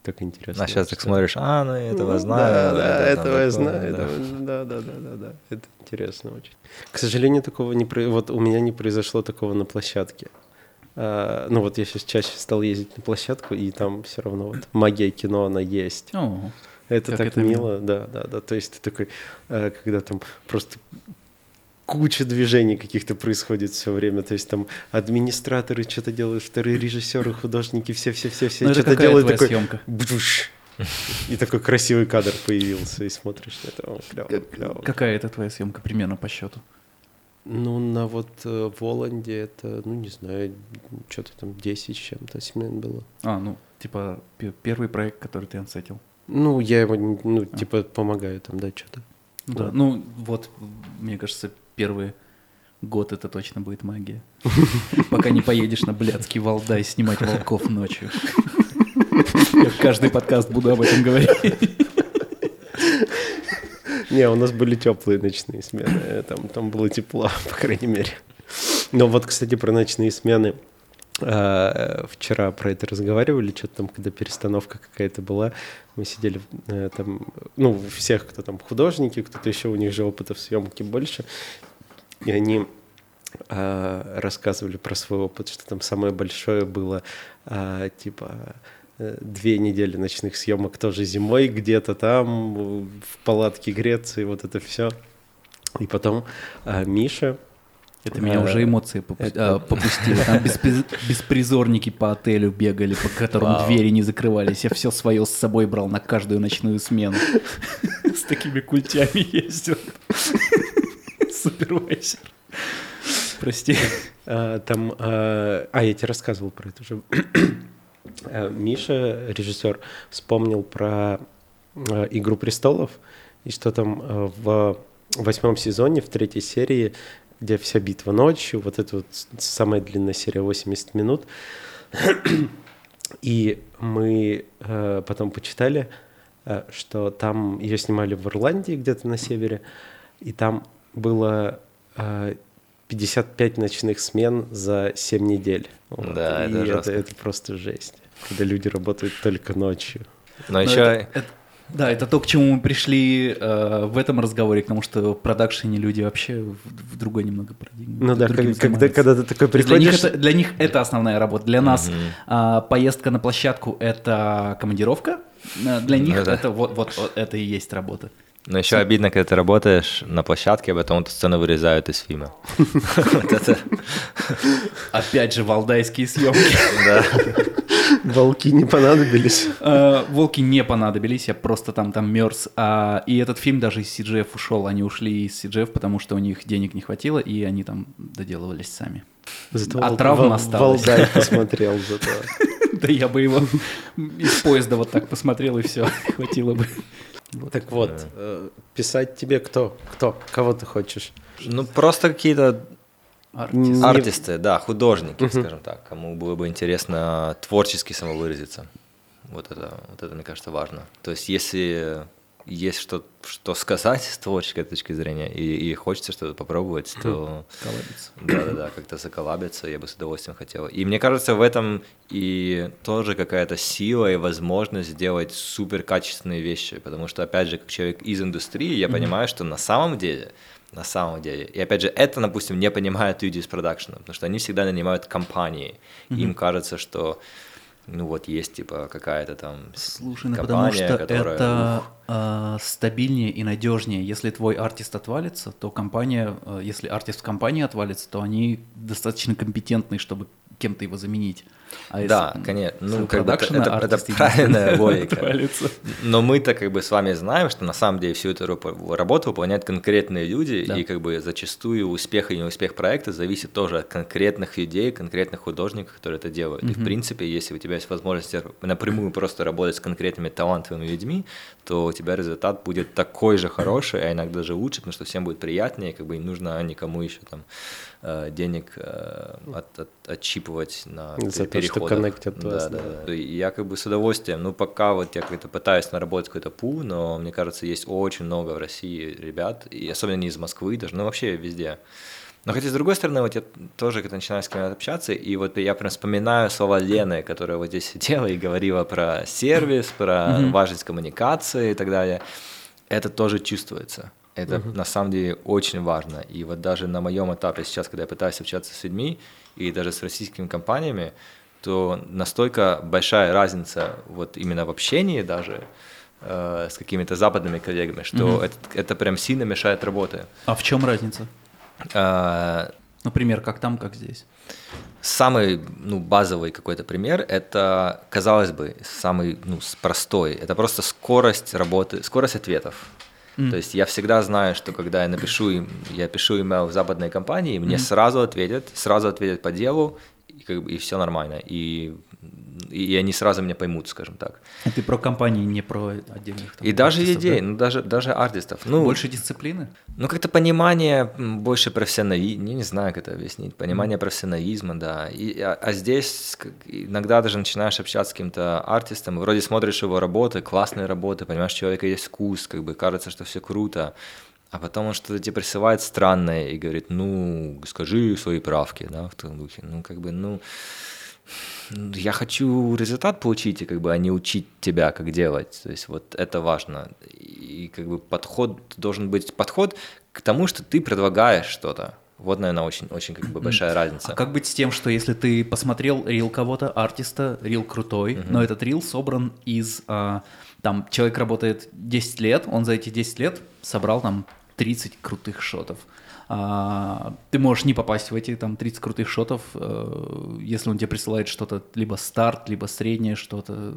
так, интересно. А сейчас так смотришь, а, ну этого знаю. Да, да, этого я знаю, да, да, да, да, да, это интересно очень. К сожалению, такого не вот у меня не произошло такого на площадке. А, ну вот я сейчас чаще стал ездить на площадку, и там все равно вот магия кино, она есть. О, это так это мило, да, да, да. То есть ты такой, э, когда там просто куча движений каких-то происходит все время. То есть там администраторы что-то делают, вторые режиссеры, художники, все-все-все-все ну, что-то делают. Такой, съемка? И такой красивый кадр появился, и смотришь на это. О, клево, клево. Какая это твоя съемка примерно по счету? Ну, на вот э, Воланде это, ну, не знаю, что-то там 10 с чем-то смен было. А, ну, типа первый проект, который ты ансетил. Ну, я ему, ну, а. типа помогаю там, да, что-то. Да, вот. ну, вот, мне кажется, первый год это точно будет магия. <laughs> Пока не поедешь на блядский Валдай снимать волков ночью. Я каждый подкаст буду об этом говорить. Не, у нас были теплые ночные смены. Там, там было тепло, <laughs> по крайней мере. Но вот, кстати, про ночные смены. А, вчера про это разговаривали, что-то там, когда перестановка какая-то была, мы сидели э, там, ну, всех, кто там художники, кто-то еще, у них же опыта в съемке больше, и они э, рассказывали про свой опыт, что там самое большое было, э, типа, две недели ночных съемок тоже зимой где-то там, в палатке Греции, вот это все. И потом а, Миша... Это меня а, уже эмоции попу- это... а, попустило. Там бесприз... беспризорники по отелю бегали, по которым Вау. двери не закрывались. Я все свое с собой брал на каждую ночную смену. С такими культями ездил. Супервайзер. Прости. А, там, а, а, я тебе рассказывал про это уже. Э, Миша, режиссер, вспомнил про «Игру престолов», и что там в восьмом сезоне, в третьей серии, где вся битва ночью, вот это вот самая длинная серия, 80 минут, и мы потом почитали, что там ее снимали в Ирландии, где-то на севере, и там было 55 ночных смен за 7 недель. Вот. Да, и это, это, это просто жесть, когда люди работают только ночью. Но, Но еще... Это, это, да, это то, к чему мы пришли э, в этом разговоре, потому что в продакшене люди вообще в, в другой немного парадигме. Ну да, как, когда, когда ты такой приходишь... Для них, это, для них это основная работа. Для нас mm-hmm. э, поездка на площадку — это командировка. Э, для них ну, это вот, вот, вот это и есть работа. Но еще обидно, когда ты работаешь на площадке, а потом эту сцену вырезают из фильма. <laughs> Опять же, валдайские съемки. Да. Волки не понадобились. Э, Волки не понадобились, я просто там, там мерз. А, и этот фильм даже из CGF ушел. Они ушли из CGF, потому что у них денег не хватило, и они там доделывались сами. Зато А травма осталась. Валдай <laughs> посмотрел зато. Да я бы его из поезда вот так посмотрел, и все, <laughs> хватило бы. Так вот, э, писать тебе кто? Кто? Кого ты хочешь? Ну, просто какие-то Артист. Не- артисты, да, художники, скажем так, кому было бы интересно творчески самовыразиться. Вот это, вот это, мне кажется, важно. То есть, если есть что, что сказать с творческой точки зрения, и, и хочется что-то попробовать, то да-да-да, как-то заколабиться, я бы с удовольствием хотел. И мне кажется, в этом и тоже какая-то сила и возможность сделать супер качественные вещи, потому что, опять же, как человек из индустрии, я понимаю, что на самом деле, на самом деле, и опять же, это, допустим, не понимают люди из продакшена, потому что они всегда нанимают компании, им кажется, что ну вот есть типа какая-то там Слушай, ну потому компания, что которая... это а, стабильнее и надежнее. Если твой артист отвалится, то компания, а, если артист в компании отвалится, то они достаточно компетентны, чтобы кем-то его заменить. А Да, если, конечно. Ну, как бы это, это- <laughs> правильная логика. <laughs> Но мы-то как бы с вами знаем, что на самом деле всю эту рабо- работу выполняют конкретные люди, Да. и как бы зачастую успех и неуспех проекта зависит тоже от конкретных людей, конкретных художников, которые это делают. И в принципе, если у тебя есть возможность напрямую просто работать с конкретными талантливыми людьми, то у тебя результат будет такой же хороший, а иногда даже лучше, потому что всем будет приятнее, как бы не нужно никому еще там денег э, от- от- отщипывать на За то, что переходах. коннектят Да, вас, да, да. Я как бы с удовольствием, ну пока вот я как-то пытаюсь наработать какой-то пул, но мне кажется, есть очень много в России ребят, и особенно не из Москвы даже, ну вообще везде. Но хотя, с другой стороны, вот я тоже когда начинаю с кем-то общаться, и вот я прям вспоминаю слова Лены, которая вот здесь сидела и говорила про сервис, про важность коммуникации и так далее. Это тоже чувствуется. Это на самом деле очень важно. И вот даже на моем этапе сейчас, когда я пытаюсь общаться с людьми, и даже с российскими компаниями, то настолько большая разница вот именно в общении даже э, с какими-то западными коллегами, что это, это прям сильно мешает работе. А в чем разница? Э, Например, как там, как здесь? Самый ну, базовый какой-то пример – это, казалось бы, самый ну, простой. Это просто скорость работы, скорость ответов. То есть я всегда знаю, что когда я напишу, им- я пишу email в западной компании, мне сразу ответят, сразу ответят по делу, и, как бы, и все нормально. И, и они сразу меня поймут, скажем так. И ты про компании, не про отдельных там И даже идей, да? ну даже, даже артистов. Ну, Больше дисциплины? Ну, как-то понимание больше профессионализма, не, не знаю, как это объяснить, понимание профессионализма, да. И, а, а здесь как, иногда даже начинаешь общаться с каким-то артистом, вроде смотришь его работы, классные работы, понимаешь, у человека есть вкус, как бы кажется, что все круто, а потом он что-то тебе присылает странное и говорит, ну, скажи свои правки, да, в том духе. Ну, как бы, ну, я хочу результат получить, и как бы, а не учить тебя, как делать. То есть вот это важно. И как бы подход должен быть подход к тому, что ты предлагаешь что-то. Вот, наверное, очень, очень как бы большая разница. А как быть с тем, что если ты посмотрел рил кого-то, артиста, рил крутой, но этот рил собран из... а, там человек работает 10 лет, он за эти 10 лет собрал там 30 крутых шотов. А, ты можешь не попасть в эти там 30 крутых шотов, э, если он тебе присылает что-то либо старт, либо среднее что-то.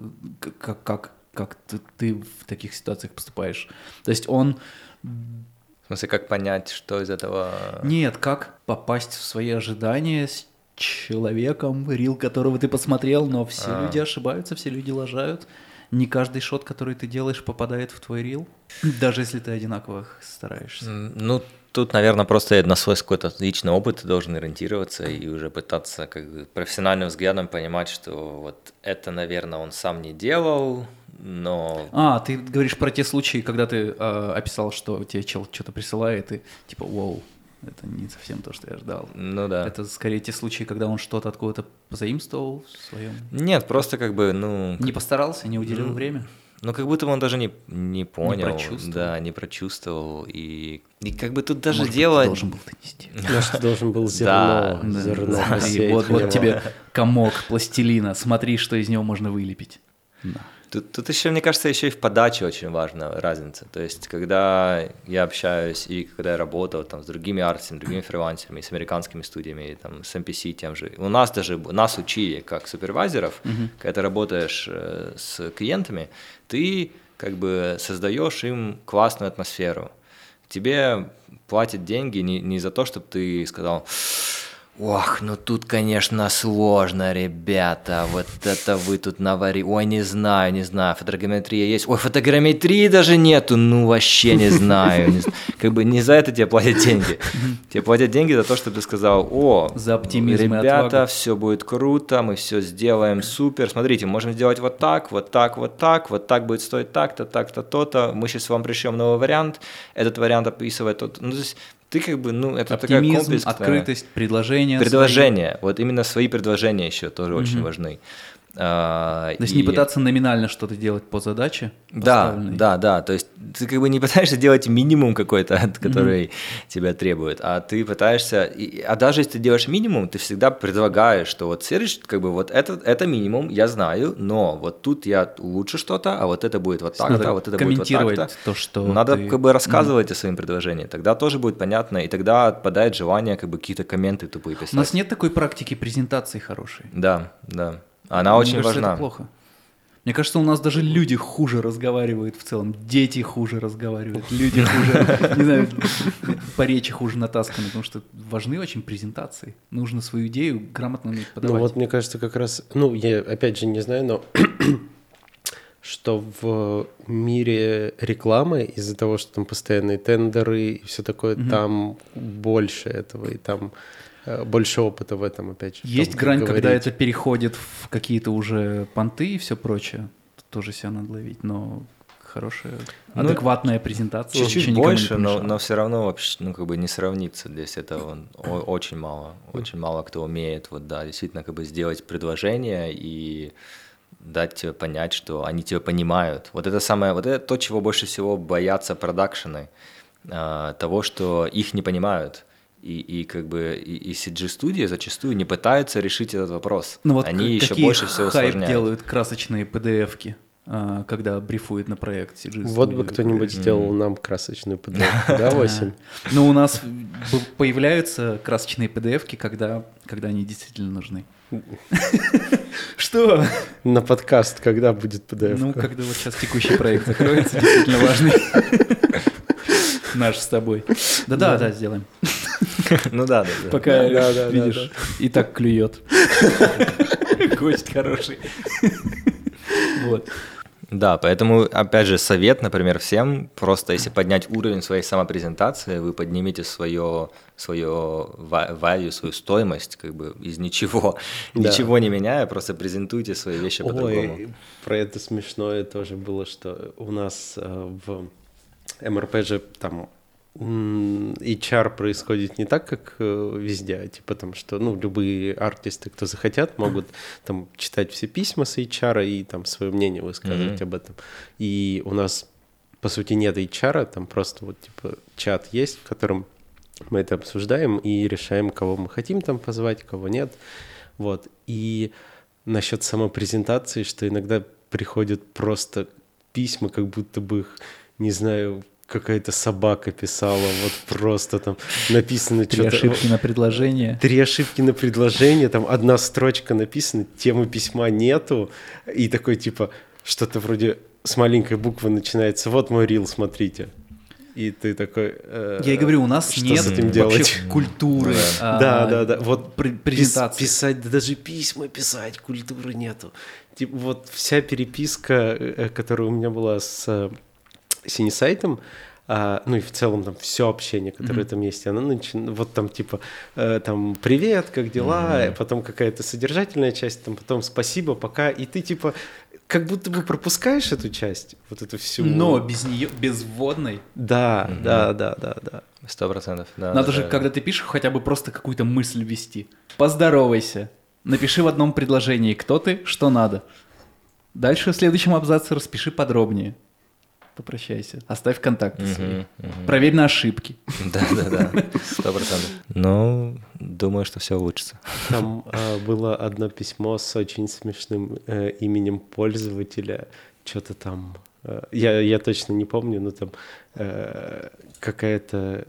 Как, как, как ты, ты в таких ситуациях поступаешь? То есть он В смысле, как понять, что из этого... нет, как попасть в свои ожидания с человеком, рил которого ты посмотрел, но все А. люди ошибаются, все люди лажают. Не каждый шот, который ты делаешь, попадает в твой рил, даже если ты одинаково стараешься. Ну, тут, наверное, просто на свой какой-то личный опыт ты должен ориентироваться и уже пытаться как бы профессиональным взглядом понимать, что вот это, наверное, он сам не делал, но А, ты говоришь про те случаи, когда ты э, описал, что тебе чел что-то присылает, и типа, вау, это не совсем то, что я ждал. ну да. Это скорее те случаи, когда он что-то откуда-то позаимствовал в своем. Нет, просто как бы, ну, Не постарался, не уделил время. ну как будто бы он даже не, не понял, прочувствовал. да, не прочувствовал, и, и как бы тут даже Может быть, дело... ты должен был донести. <laughs> Может, должен был зерно, Да, зерно вот, тебе комок пластилина, смотри, что из него можно вылепить. Да. Тут, тут еще, мне кажется, еще и в подаче очень важна разница. То есть, когда я общаюсь и когда я работал там, с другими артистами, другими фрилансерами, с американскими студиями, и, там, с MPC тем же, у нас даже, нас учили как супервайзеров, uh-huh. когда ты работаешь э, с клиентами, ты как бы создаешь им классную атмосферу. Тебе платят деньги не, не за то, чтобы ты сказал, Ох, ну тут, конечно, сложно, ребята. Вот это вы тут навари. Ой, не знаю, не знаю. Фотограмметрия есть. Ой, фотограмметрии даже нету. Ну, вообще не знаю. Не, как бы не за это тебе платят деньги. Тебе платят деньги за то, чтобы ты сказал, о, за оптимизм ребята, все будет круто, мы все сделаем супер. Смотрите, можем сделать вот так, вот так, вот так, вот так будет стоить так-то, так-то, то-то. Мы сейчас вам пришлем новый вариант. Этот вариант описывает тот. Ну, то есть ты как бы, ну, это Оптимизм, такая комплекс. открытость. Предложения, свои. вот именно свои предложения еще тоже угу. очень важны. А, то есть и... не пытаться номинально что-то делать по задаче? Да, да, да. То есть ты как бы не <laughs> пытаешься делать минимум какой-то, который mm-hmm. тебя требует, а ты пытаешься. И, а даже если ты делаешь минимум, ты всегда предлагаешь, что вот следующий, как бы вот это, это минимум, я знаю, но вот тут я улучшу что-то, а вот это будет вот так-то, а вот это будет вот так-то. то, что Надо ты... как бы рассказывать mm-hmm. о своем предложении, тогда тоже будет понятно, и тогда отпадает желание как бы какие-то комменты тупые писать. У нас нет такой практики презентации хорошей. Да, да. Она очень Мне кажется, важна. Это плохо. Мне кажется, у нас даже люди хуже разговаривают в целом. Дети хуже разговаривают, люди хуже, <laughs> не знаю, по речи хуже натасканы, потому что важны очень презентации. Нужно свою идею грамотно уметь подавать. Ну вот мне кажется, как раз, ну я опять же не знаю, но <clears throat> что в мире рекламы из-за того, что там постоянные тендеры и все такое, угу. там больше этого, и там больше опыта в этом, опять же. Есть том, грань, когда это переходит в какие-то уже понты и все прочее. Тут тоже себя надо ловить, но хорошая, ну, адекватная презентация. Чуть-чуть больше, но, но все равно вообще, ну, как бы не сравнится. Здесь это очень мало, очень мало кто умеет, вот, да, действительно, как бы сделать предложение и дать тебе понять, что они тебя понимают. Вот это самое, вот это то, чего больше всего боятся продакшены, а, того, что их не понимают и, и как бы и, и CG-студии зачастую не пытаются решить этот вопрос. Ну вот Они еще больше всего хайп усложняют. делают красочные PDF-ки а, когда брифуют на проект CG Вот бы кто-нибудь сделал нам красочную PDF, да, <laughs> 8? Ну, у нас появляются красочные PDF-ки, когда, когда они действительно нужны. <laughs> Что? На подкаст когда будет PDF? Ну, когда вот сейчас текущий проект закроется, действительно важный. <laughs> Наш с тобой. Да-да, да, сделаем. Ну да, да. да. Пока, видишь, и так клюет. <laughs> Гость хороший. Вот. Да, поэтому, опять же, совет, например, всем, просто если поднять уровень своей самопрезентации, вы поднимете свое, свое value, свою стоимость, как бы из ничего, да. ничего не меняя, просто презентуйте свои вещи по-другому. Про это смешное тоже было, что у нас э, в МРП же там HR происходит не так, как э, везде, а типа там, что, ну, любые артисты, кто захотят, могут там читать все письма с HR и там свое мнение высказывать mm-hmm. об этом. И у нас, по сути, нет HR, там просто вот типа чат есть, в котором мы это обсуждаем и решаем, кого мы хотим там позвать, кого нет. Вот. И насчет самопрезентации, что иногда приходят просто письма, как будто бы их, не знаю, какая-то собака писала, вот просто там написано Три что-то... ошибки на предложение. Три ошибки на предложение, там одна строчка написана, темы письма нету, и такой типа что-то вроде с маленькой буквы начинается, вот мой рил, смотрите. И ты такой... Э, Я и говорю, у нас что нет с этим делать? вообще культуры. Да, а, да, да, да. Вот презентации. Писать, даже письма писать, культуры нету. Типа вот вся переписка, э, которая у меня была с синесайтом, а, ну и в целом там все общение, которое mm-hmm. там есть, оно начи... вот там типа э, там привет, как дела, mm-hmm. потом какая-то содержательная часть, там потом спасибо, пока, и ты типа как будто бы пропускаешь эту часть, вот эту всю. Но без нее, без вводной. Да, mm-hmm. да, да, да, да. Сто процентов. Да, Надо да, же, да. когда ты пишешь, хотя бы просто какую-то мысль ввести. Поздоровайся. Напиши в одном предложении, кто ты, что надо. Дальше в следующем абзаце распиши подробнее попрощайся. Оставь контакты свои. Uh-huh. Проверь на ошибки. Да-да-да, сто процентов. Ну, думаю, что все улучшится. Там э, было одно письмо с очень смешным э, именем пользователя. что-то там, э, я, я точно не помню, но там э, какая-то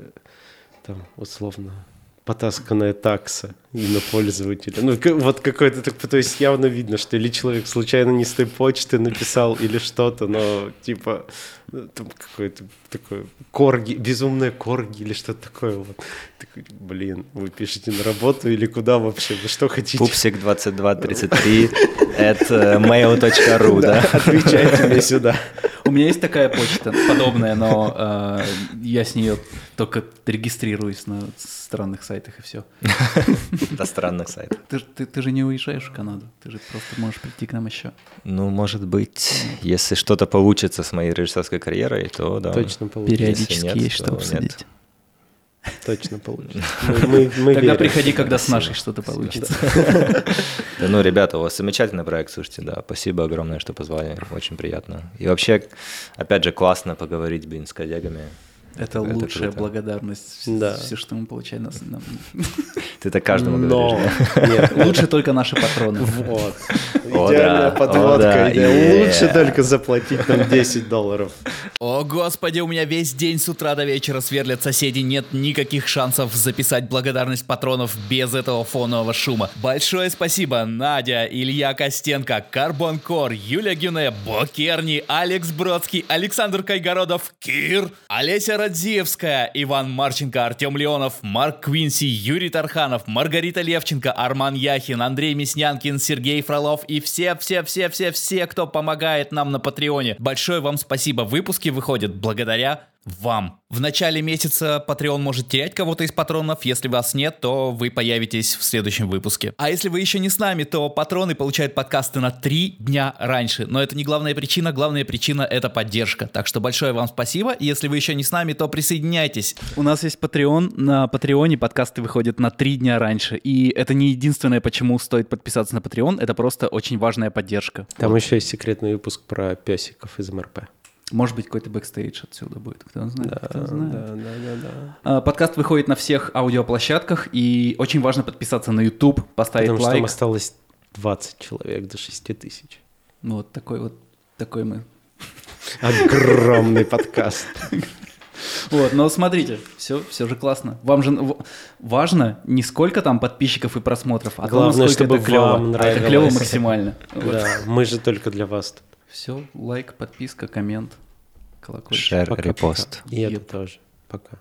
там условно потасканная такса на пользователя. Ну, вот какой-то, так- то есть явно видно, что или человек случайно не с той почты написал, или что-то, но типа ну, там какой-то такой корги, безумная корги или что-то такое вот. Такой, блин, вы пишете на работу или куда вообще? Вы что хотите? Пупсик 2233 <laughs> at mail.ru, да? Отвечайте мне сюда. У меня есть такая почта подобная, но э, я с нее только регистрируюсь на странных сайтах и все. До странных сайтов. Ты, ты, ты же не уезжаешь в Канаду, ты же просто можешь прийти к нам еще. Ну, может быть, если что-то получится с моей режиссерской карьерой, то да. Точно получится. Периодически нет, есть что то нет. Точно получится. <laughs> Мы, мы- мы Тогда верим. приходи, когда с нашей что-то получится. <laughs> Да, ну, <laughs> ребята, у вас замечательный проект, слушайте, да, спасибо огромное, что позвали, очень приятно. И вообще, опять же, классно поговорить, блин, с коллегами. Это Это лучшая круто. благодарность. Да. Все, что мы получаем. нас- нам- <laughs> Ты так каждому Но говоришь, да? нет, <laughs> Лучше только наши патроны. Вот. Идеальная подводка. Лучше только заплатить нам 10 долларов. О, господи, у меня весь день с утра до вечера сверлят соседи. Нет никаких шансов записать благодарность патронов без этого фонового шума. Большое спасибо Надя, Илья Костенко, Карбон Кор, Юлия Гюне, Бокерни, Алекс Бродский, Александр Кайгородов, Кир, Олеся Радзиевская, Иван Марченко, Артем Леонов, Марк Квинси, Юрий Тарханов, Маргарита Левченко, Арман Яхин, Андрей Мяснянкин, Сергей Фролов и все-все-все-все-все, кто помогает нам на Патреоне. Большое вам спасибо. Выпуски выходят благодаря вам. В начале месяца Patreon может терять кого-то из патронов. Если вас нет, то вы появитесь в следующем выпуске. А если вы еще не с нами, то патроны получают подкасты на три дня раньше. Но это не главная причина. Главная причина — это поддержка. Так что большое вам спасибо. Если вы еще не с нами, то присоединяйтесь. У нас есть Patreon. На Патреоне подкасты выходят на три дня раньше. И это не единственное, почему стоит подписаться на Patreon. Это просто очень важная поддержка. Там еще есть секретный выпуск про песиков из МРП. Может быть, какой-то бэкстейдж отсюда будет. Кто знает, кто знает. Да, да, да, да. А, Подкаст выходит на всех аудиоплощадках, и очень важно подписаться на YouTube, поставить Потому что лайк. там осталось 20 человек до 6 тысяч. Ну, Вот такой вот такой мы. Огромный подкаст. Вот, но смотрите, все, все же классно. Вам же важно не сколько там подписчиков и просмотров, а то, Главное, насколько чтобы это клево. вам А это клево нравилось. максимально. Да, мы же только для вас тут. Все, лайк, подписка, коммент, колокольчик. Шер, репост. И это тоже. Пока.